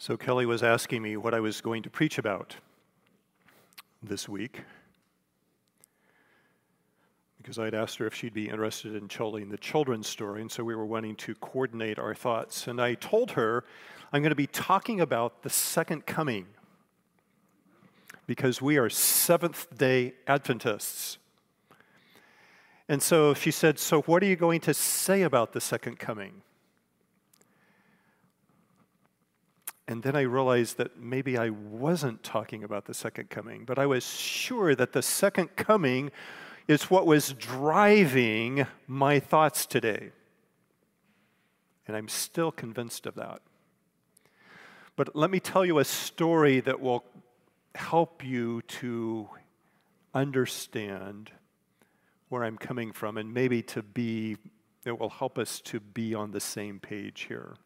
So Kelly was asking me what I was going to preach about this week because I'd asked her if she'd be interested in telling the children's story, and so we were wanting to coordinate our thoughts. And I told her I'm going to be talking about the second coming because we are Seventh day Adventists. And so she said, So, what are you going to say about the second coming? And then I realized that maybe I wasn't talking about the second coming, but I was sure that the second coming is what was driving my thoughts today. And I'm still convinced of that. But let me tell you a story that will help you to understand where I'm coming from and maybe to be, it will help us to be on the same page here.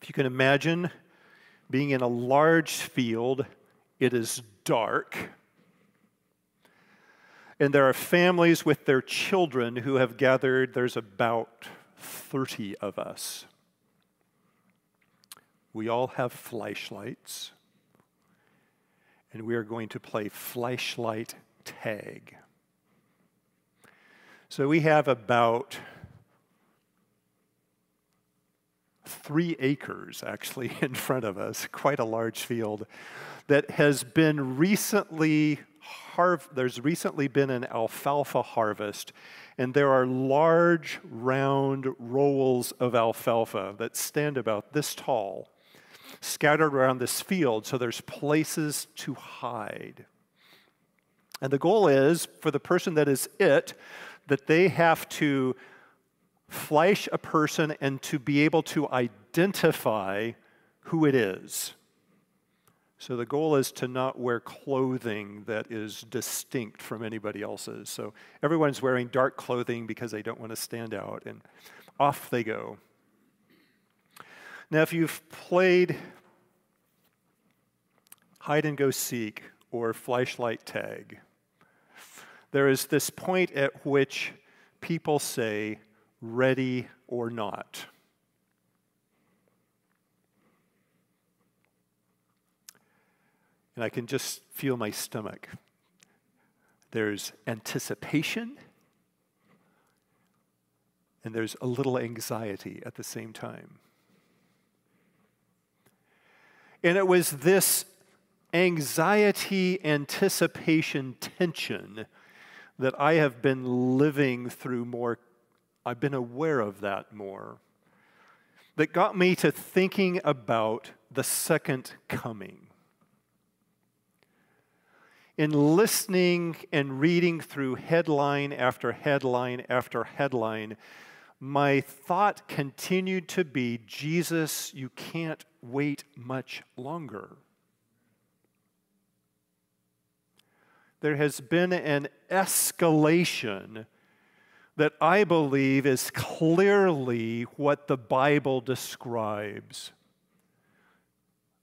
If you can imagine being in a large field, it is dark. And there are families with their children who have gathered. There's about 30 of us. We all have flashlights, and we are going to play flashlight tag. So we have about three acres actually in front of us, quite a large field, that has been recently there's recently been an alfalfa harvest, and there are large round rolls of alfalfa that stand about this tall, scattered around this field, so there's places to hide. And the goal is for the person that is it that they have to flash a person and to be able to identify who it is. So the goal is to not wear clothing that is distinct from anybody else's. So everyone's wearing dark clothing because they don't want to stand out, and off they go. Now, if you've played hide and go seek or flashlight tag, there is this point at which people say, ready or not. And I can just feel my stomach. There's anticipation, and there's a little anxiety at the same time. And it was this anxiety, anticipation tension that I have been living through more I've been aware of that more. That got me to thinking about the second coming. In listening and reading through headline after headline after headline, my thought continued to be Jesus, you can't wait much longer. There has been an escalation that I believe is clearly what the Bible describes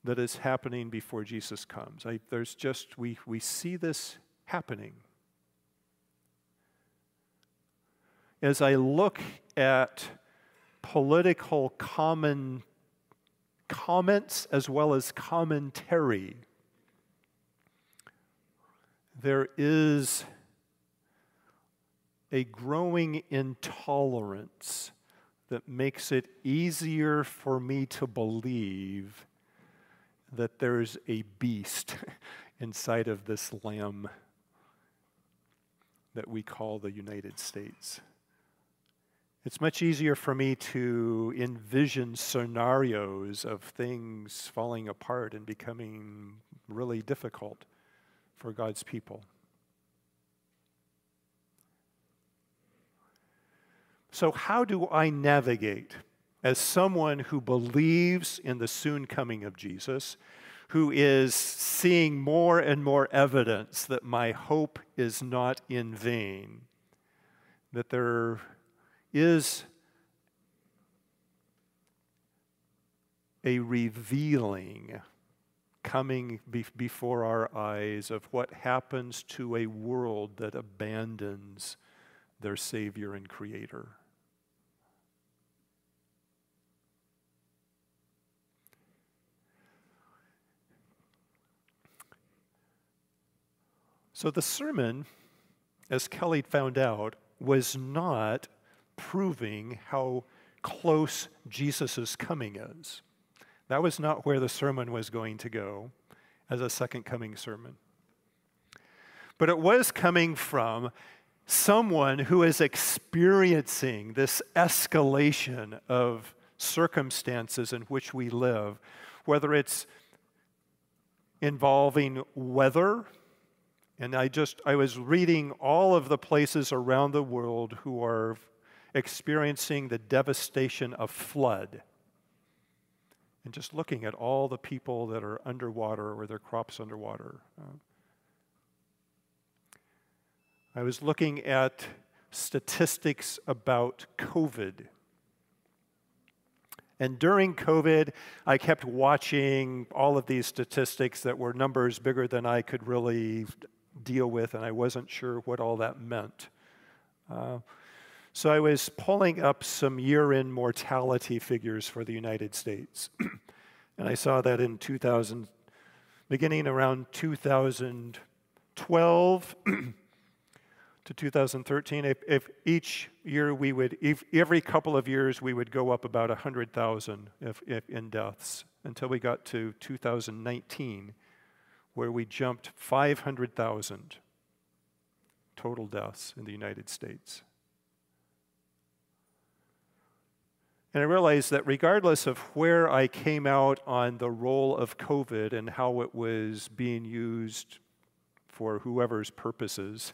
that is happening before Jesus comes. I, there's just, we, we see this happening. As I look at political common comments as well as commentary, there is a growing intolerance that makes it easier for me to believe that there's a beast inside of this lamb that we call the United States. It's much easier for me to envision scenarios of things falling apart and becoming really difficult for God's people. So, how do I navigate as someone who believes in the soon coming of Jesus, who is seeing more and more evidence that my hope is not in vain, that there is a revealing coming be- before our eyes of what happens to a world that abandons their Savior and Creator. So the sermon, as Kelly found out, was not proving how close Jesus' coming is. That was not where the sermon was going to go as a second coming sermon. But it was coming from someone who is experiencing this escalation of circumstances in which we live, whether it's involving weather, and I just I was reading all of the places around the world who are experiencing the devastation of flood. And just looking at all the people that are underwater or their crops underwater. Uh, I was looking at statistics about COVID. And during COVID, I kept watching all of these statistics that were numbers bigger than I could really deal with, and I wasn't sure what all that meant. Uh, so I was pulling up some year end mortality figures for the United States. and I saw that in 2000, beginning around 2012 to 2013, if, if, each year we would, every couple of years we would go up about 100,000 if, if in deaths until we got to 2019, where we jumped 500,000 total deaths in the United States. And I realized that regardless of where I came out on the role of COVID and how it was being used for whoever's purposes,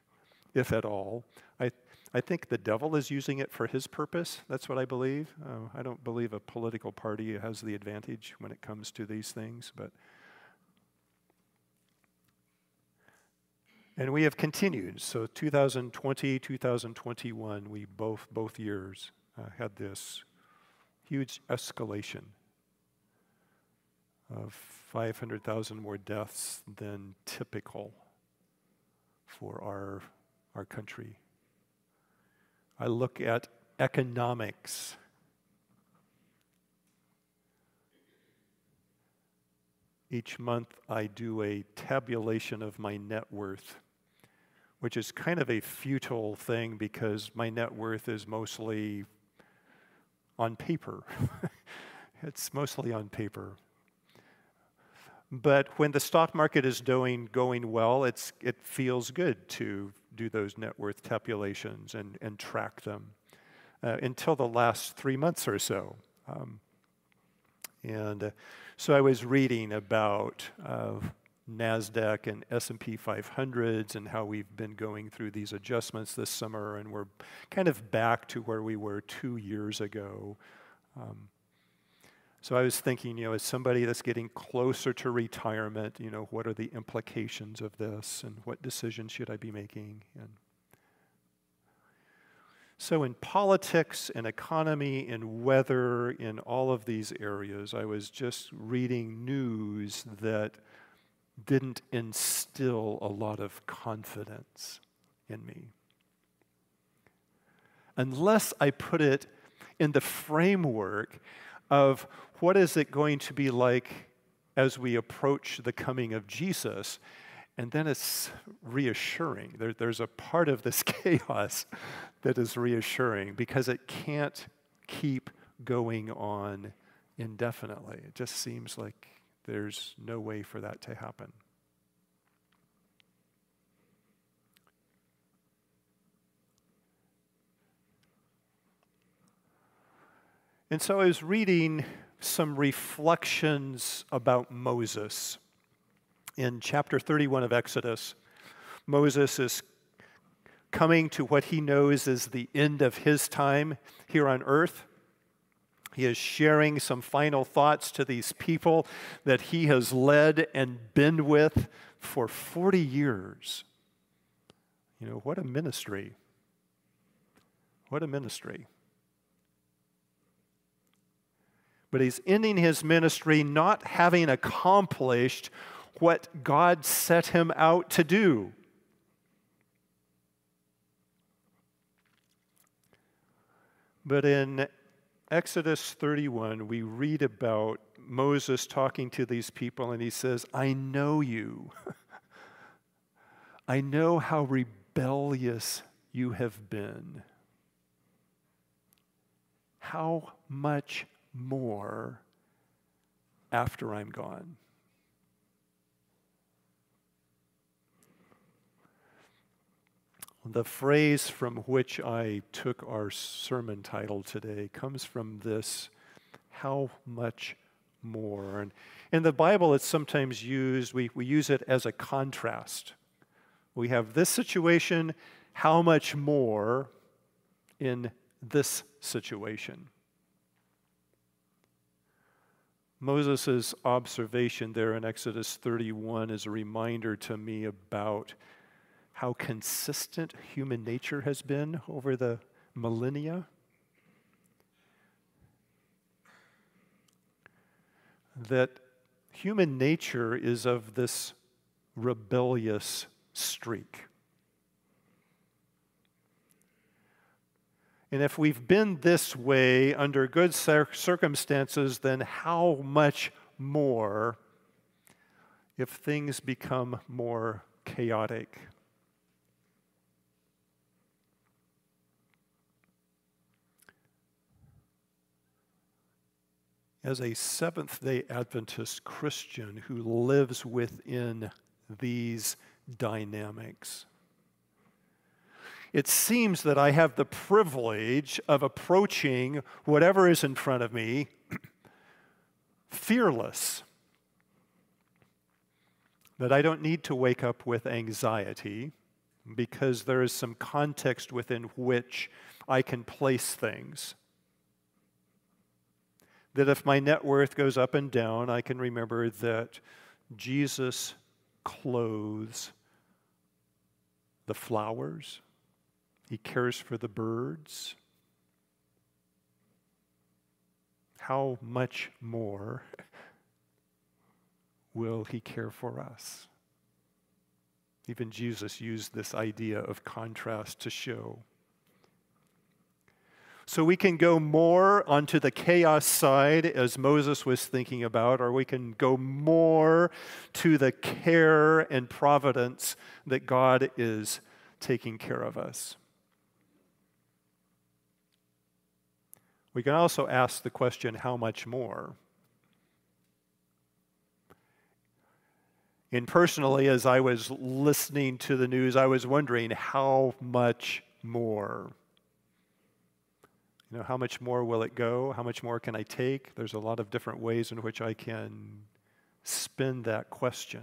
if at all. I, I think the devil is using it for his purpose. That's what I believe. Uh, I don't believe a political party has the advantage when it comes to these things, but. And we have continued. So 2020, 2021, we both both years uh, had this huge escalation of 500,000 more deaths than typical for our our country. I look at economics. Each month, I do a tabulation of my net worth, which is kind of a futile thing because my net worth is mostly on paper. it's mostly on paper. But when the stock market is doing going well, it's it feels good to do those net worth tabulations and, and track them uh, until the last three months or so. Um, and uh, so I was reading about uh, NASDAQ and S&P 500s and how we've been going through these adjustments this summer and we're kind of back to where we were two years ago. Um, so I was thinking, you know, as somebody that's getting closer to retirement, you know, what are the implications of this and what decisions should I be making? And so in politics and economy and weather, in all of these areas, I was just reading news that didn't instill a lot of confidence in me. Unless I put it in the framework of what is it going to be like as we approach the coming of Jesus? And then it's reassuring. There, there's a part of this chaos that is reassuring because it can't keep going on indefinitely. It just seems like there's no way for that to happen. And so I was reading some reflections about Moses. In chapter 31 of Exodus, Moses is coming to what he knows is the end of his time here on earth. He is sharing some final thoughts to these people that he has led and been with for 40 years. You know, what a ministry. What a ministry. but he's ending his ministry not having accomplished what God set him out to do. But in Exodus 31, we read about Moses talking to these people, and he says, I know you. I know how rebellious you have been. How much more after I'm gone? The phrase from which I took our sermon title today comes from this how much more? And in the Bible, it's sometimes used, we, we use it as a contrast. We have this situation, how much more in this situation? Moses' observation there in Exodus 31 is a reminder to me about how consistent human nature has been over the millennia. That human nature is of this rebellious streak. And if we've been this way under good circumstances, then how much more if things become more chaotic? As a Seventh day Adventist Christian who lives within these dynamics, it seems that I have the privilege of approaching whatever is in front of me fearless. That I don't need to wake up with anxiety because there is some context within which I can place things. That if my net worth goes up and down, I can remember that Jesus clothes the flowers he cares for the birds. How much more will He care for us? Even Jesus used this idea of contrast to show. So we can go more onto the chaos side, as Moses was thinking about, or we can go more to the care and providence that God is taking care of us. We can also ask the question how much more? And personally, as I was listening to the news, I was wondering how much more? You know, how much more will it go? How much more can I take? There's a lot of different ways in which I can spin that question.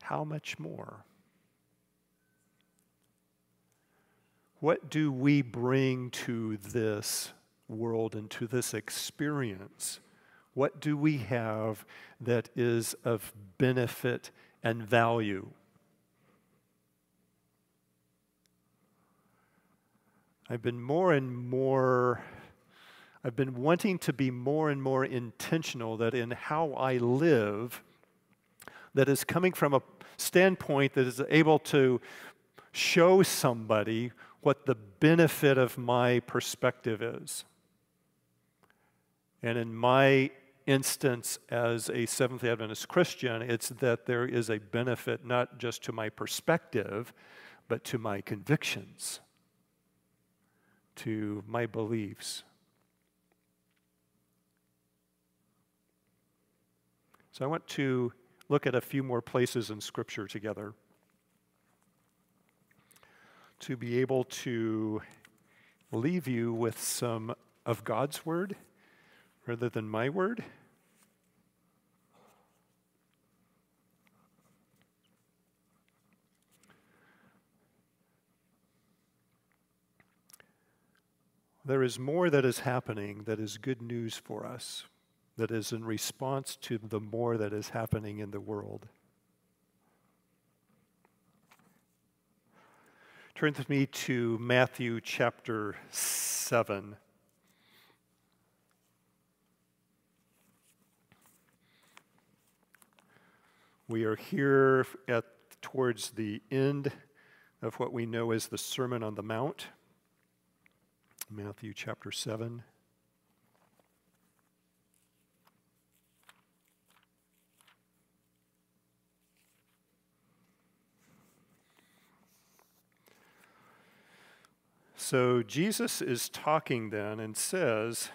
How much more? What do we bring to this world and to this experience? What do we have that is of benefit and value? I've been more and more, I've been wanting to be more and more intentional that in how I live, that is coming from a standpoint that is able to show somebody what the benefit of my perspective is. And in my instance, as a Seventh day Adventist Christian, it's that there is a benefit not just to my perspective, but to my convictions, to my beliefs. So I want to look at a few more places in Scripture together to be able to leave you with some of God's word rather than my word. There is more that is happening that is good news for us, that is in response to the more that is happening in the world. Turn with me to Matthew chapter 7. We are here at towards the end of what we know as the Sermon on the Mount. Matthew chapter 7. So Jesus is talking then and says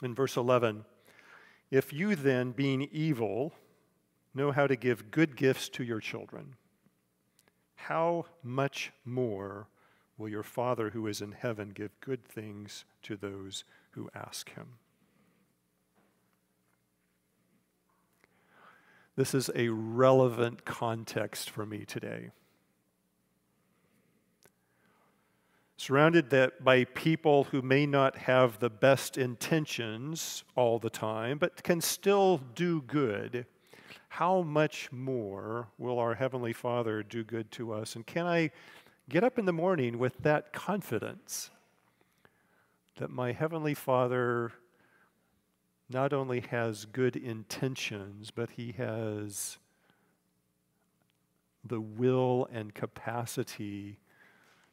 in verse 11, If you then, being evil, know how to give good gifts to your children, how much more will your Father who is in heaven give good things to those who ask him? This is a relevant context for me today. surrounded that by people who may not have the best intentions all the time, but can still do good, how much more will our Heavenly Father do good to us? And can I get up in the morning with that confidence that my Heavenly Father not only has good intentions, but He has the will and capacity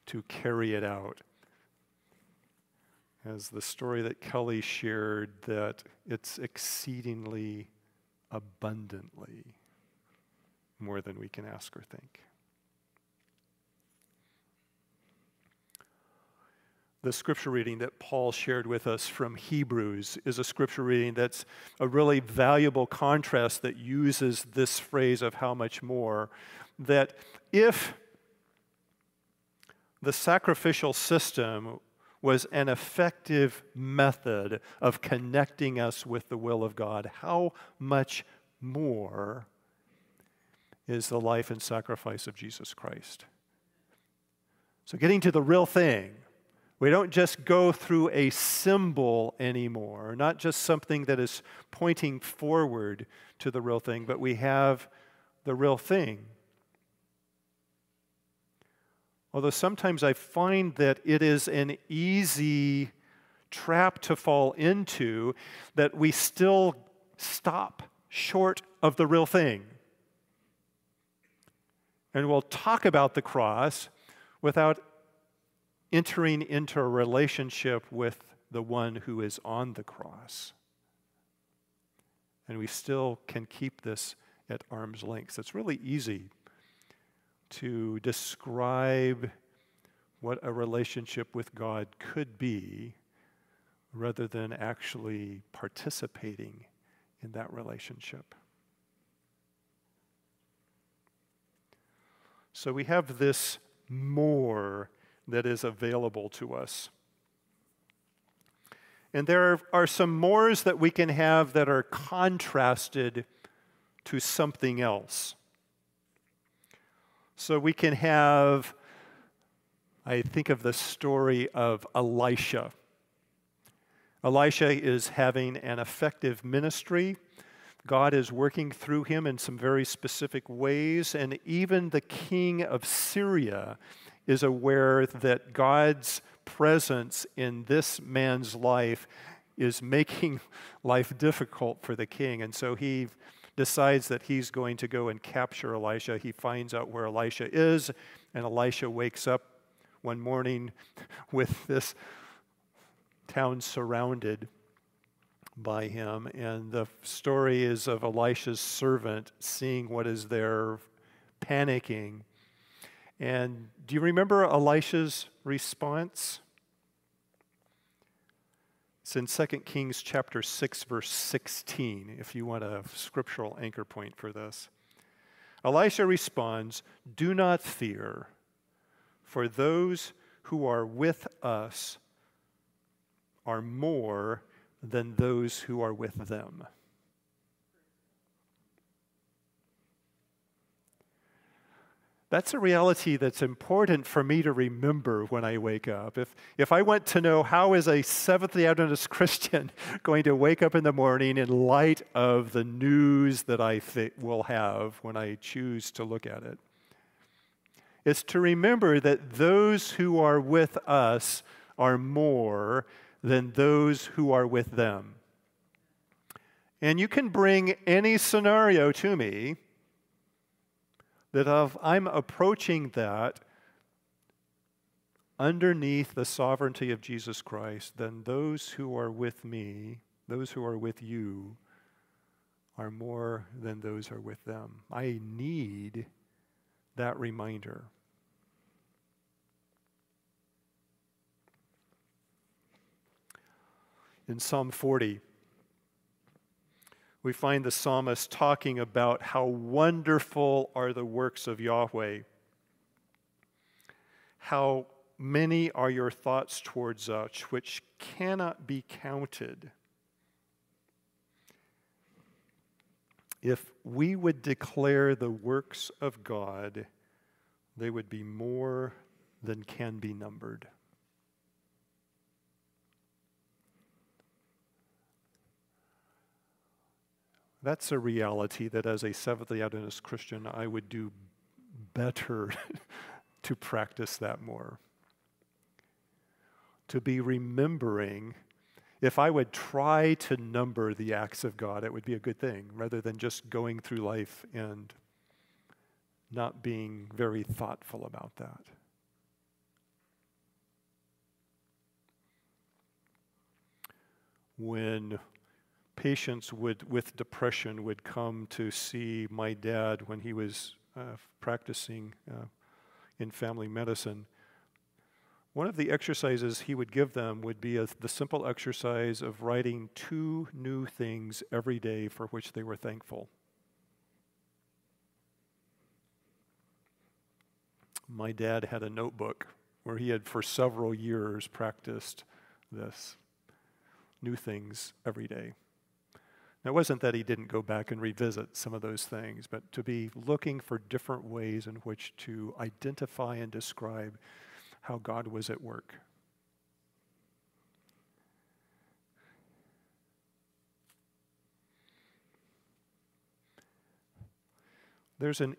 to carry it out. As the story that Kelly shared, that it's exceedingly abundantly more than we can ask or think. The scripture reading that Paul shared with us from Hebrews is a scripture reading that's a really valuable contrast that uses this phrase of how much more. That if the sacrificial system was an effective method of connecting us with the will of God. How much more is the life and sacrifice of Jesus Christ? So, getting to the real thing, we don't just go through a symbol anymore, not just something that is pointing forward to the real thing, but we have the real thing. Although sometimes I find that it is an easy trap to fall into, that we still stop short of the real thing. And we'll talk about the cross without entering into a relationship with the one who is on the cross. And we still can keep this at arm's length. It's really easy to describe what a relationship with God could be rather than actually participating in that relationship. So we have this more that is available to us. And there are some mores that we can have that are contrasted to something else. So we can have, I think of the story of Elisha. Elisha is having an effective ministry. God is working through him in some very specific ways, and even the king of Syria is aware that God's presence in this man's life is making life difficult for the king. And so he decides that he's going to go and capture Elisha. He finds out where Elisha is, and Elisha wakes up one morning with this town surrounded by him. And the story is of Elisha's servant seeing what is there, panicking. And do you remember Elisha's response? It's in 2 Kings chapter 6 verse 16 if you want a scriptural anchor point for this. Elisha responds, "Do not fear, for those who are with us are more than those who are with them." That's a reality that's important for me to remember when I wake up. If, if I want to know how is a Seventh day Adventist Christian going to wake up in the morning in light of the news that I th- will have when I choose to look at it, it's to remember that those who are with us are more than those who are with them. And you can bring any scenario to me that if I'm approaching that underneath the sovereignty of Jesus Christ, then those who are with me, those who are with you, are more than those who are with them. I need that reminder. In Psalm 40, we find the psalmist talking about how wonderful are the works of Yahweh, how many are your thoughts towards us, which cannot be counted. If we would declare the works of God, they would be more than can be numbered. That's a reality that as a Seventh day Adventist Christian, I would do better to practice that more. To be remembering, if I would try to number the acts of God, it would be a good thing rather than just going through life and not being very thoughtful about that. When patients would, with depression would come to see my dad when he was uh, practicing uh, in family medicine. One of the exercises he would give them would be a, the simple exercise of writing two new things every day for which they were thankful. My dad had a notebook where he had for several years practiced this new things every day. Now, it wasn't that he didn't go back and revisit some of those things, but to be looking for different ways in which to identify and describe how God was at work. There's an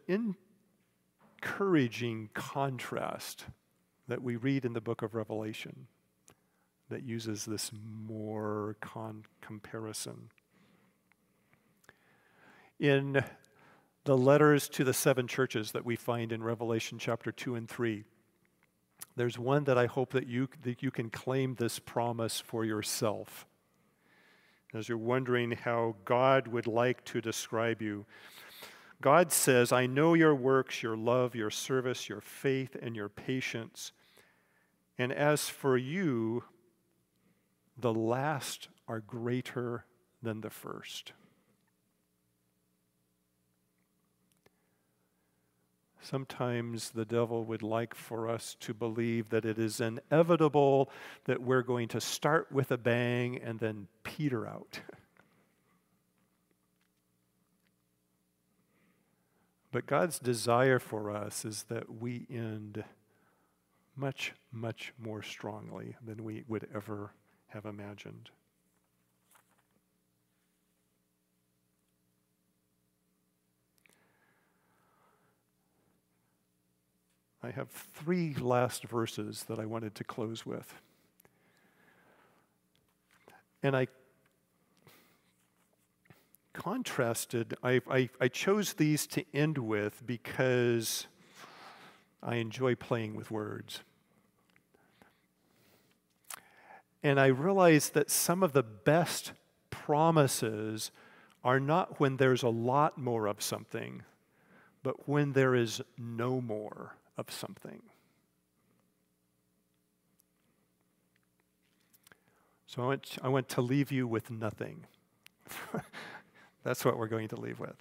encouraging contrast that we read in the book of Revelation that uses this more con- comparison in the letters to the seven churches that we find in Revelation chapter 2 and 3. There's one that I hope that you, that you can claim this promise for yourself. As you're wondering how God would like to describe you, God says, I know your works, your love, your service, your faith, and your patience. And as for you, the last are greater than the first. Sometimes the devil would like for us to believe that it is inevitable that we're going to start with a bang and then peter out. But God's desire for us is that we end much, much more strongly than we would ever have imagined. I have three last verses that I wanted to close with. And I contrasted, I, I, I, chose these to end with because I enjoy playing with words. And I realized that some of the best promises are not when there's a lot more of something, but when there is no more of something. So I want, I want to leave you with nothing. That's what we're going to leave with.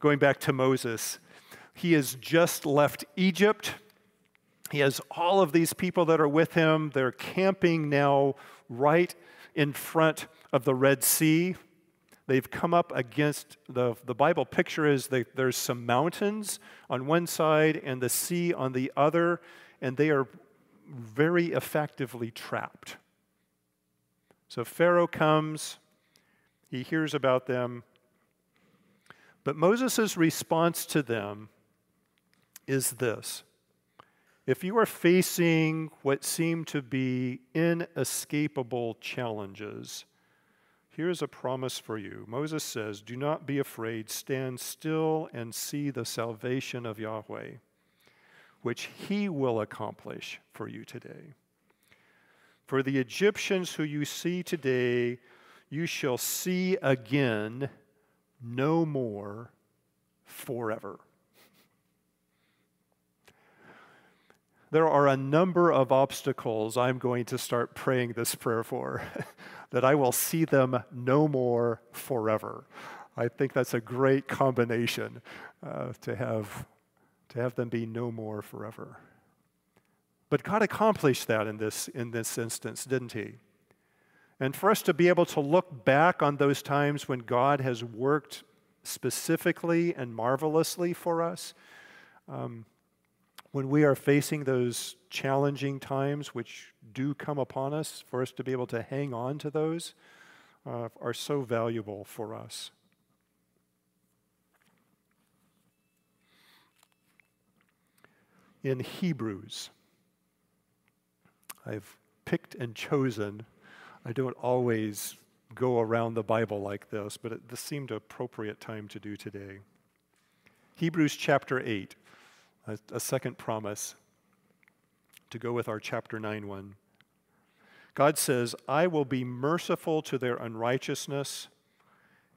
Going back to Moses, he has just left Egypt. He has all of these people that are with him. They're camping now right in front of the Red Sea. They've come up against the, the Bible picture is that there's some mountains on one side and the sea on the other, and they are very effectively trapped. So Pharaoh comes, he hears about them, but Moses' response to them is this If you are facing what seem to be inescapable challenges, Here's a promise for you. Moses says, Do not be afraid, stand still and see the salvation of Yahweh, which he will accomplish for you today. For the Egyptians who you see today, you shall see again no more forever. there are a number of obstacles I'm going to start praying this prayer for, that I will see them no more forever. I think that's a great combination uh, to, have, to have them be no more forever. But God accomplished that in this, in this instance, didn't He? And for us to be able to look back on those times when God has worked specifically and marvelously for us, um, when we are facing those challenging times which do come upon us, for us to be able to hang on to those uh, are so valuable for us. In Hebrews, I've picked and chosen. I don't always go around the Bible like this, but it, this seemed appropriate time to do today. Hebrews chapter 8, a, a second promise to go with our chapter 9 one. God says, I will be merciful to their unrighteousness,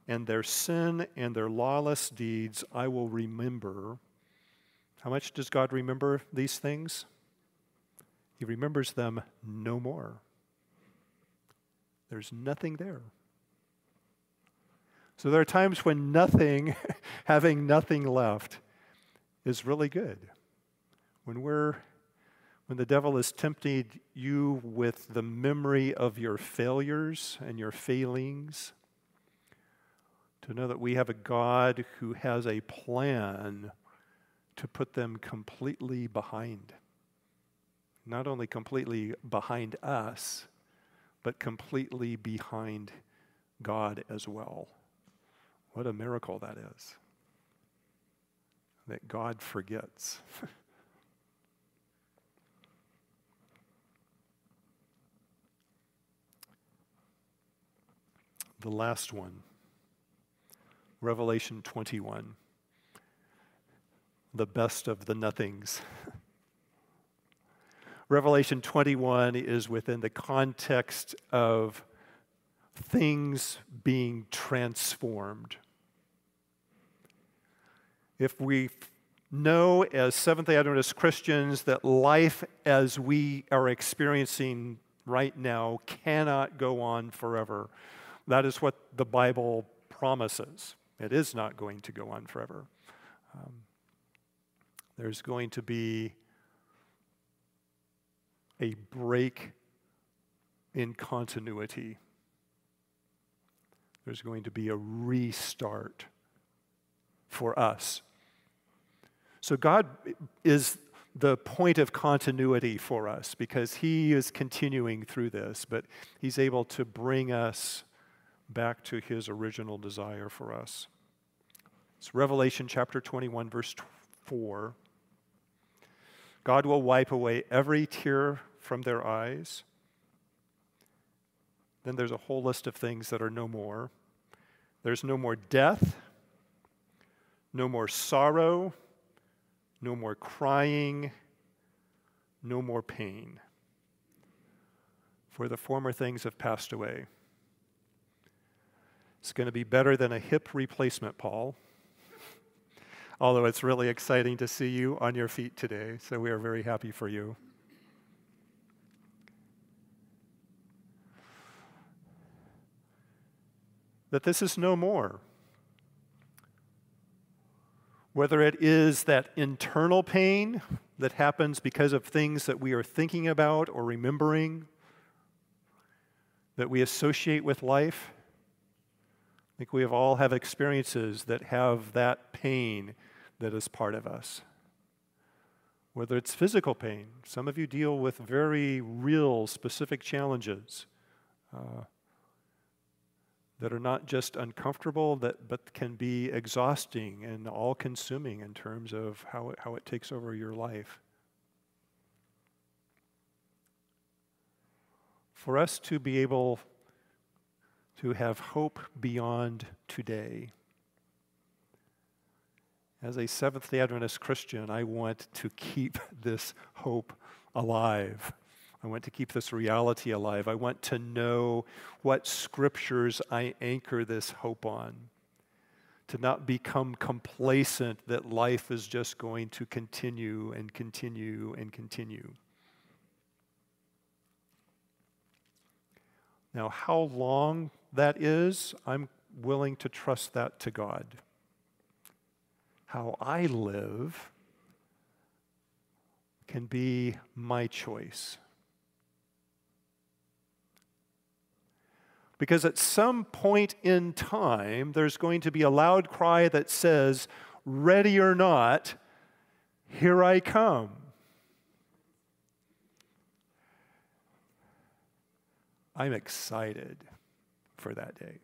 and their sin and their lawless deeds I will remember. How much does God remember these things? He remembers them no more. There's nothing there. So there are times when nothing, having nothing left, is really good. When we're when the devil has tempted you with the memory of your failures and your failings, to know that we have a God who has a plan to put them completely behind not only completely behind us, but completely behind God as well. What a miracle that is. That God forgets. the last one, Revelation 21, the best of the nothings. Revelation 21 is within the context of things being transformed. If we know as Seventh day Adventist Christians that life as we are experiencing right now cannot go on forever, that is what the Bible promises. It is not going to go on forever. Um, there's going to be a break in continuity. There's going to be a restart for us. So, God is the point of continuity for us because He is continuing through this, but He's able to bring us back to His original desire for us. It's Revelation chapter 21, verse 4. God will wipe away every tear from their eyes. Then there's a whole list of things that are no more. There's no more death, no more sorrow, no more crying, no more pain. For the former things have passed away. It's going to be better than a hip replacement, Paul. Although it's really exciting to see you on your feet today, so we are very happy for you. that this is no more. Whether it is that internal pain that happens because of things that we are thinking about or remembering that we associate with life. I think we have all have experiences that have that pain that is part of us. Whether it's physical pain, some of you deal with very real, specific challenges. Uh, that are not just uncomfortable, that, but can be exhausting and all consuming in terms of how it, how it takes over your life. For us to be able to have hope beyond today, as a Seventh day Adventist Christian, I want to keep this hope alive. I want to keep this reality alive. I want to know what scriptures I anchor this hope on. to not become complacent that life is just going to continue and continue and continue. Now, how long that is, I'm willing to trust that to God. How I live can be my choice. Because at some point in time, there's going to be a loud cry that says, Ready or not, here I come. I'm excited for that day.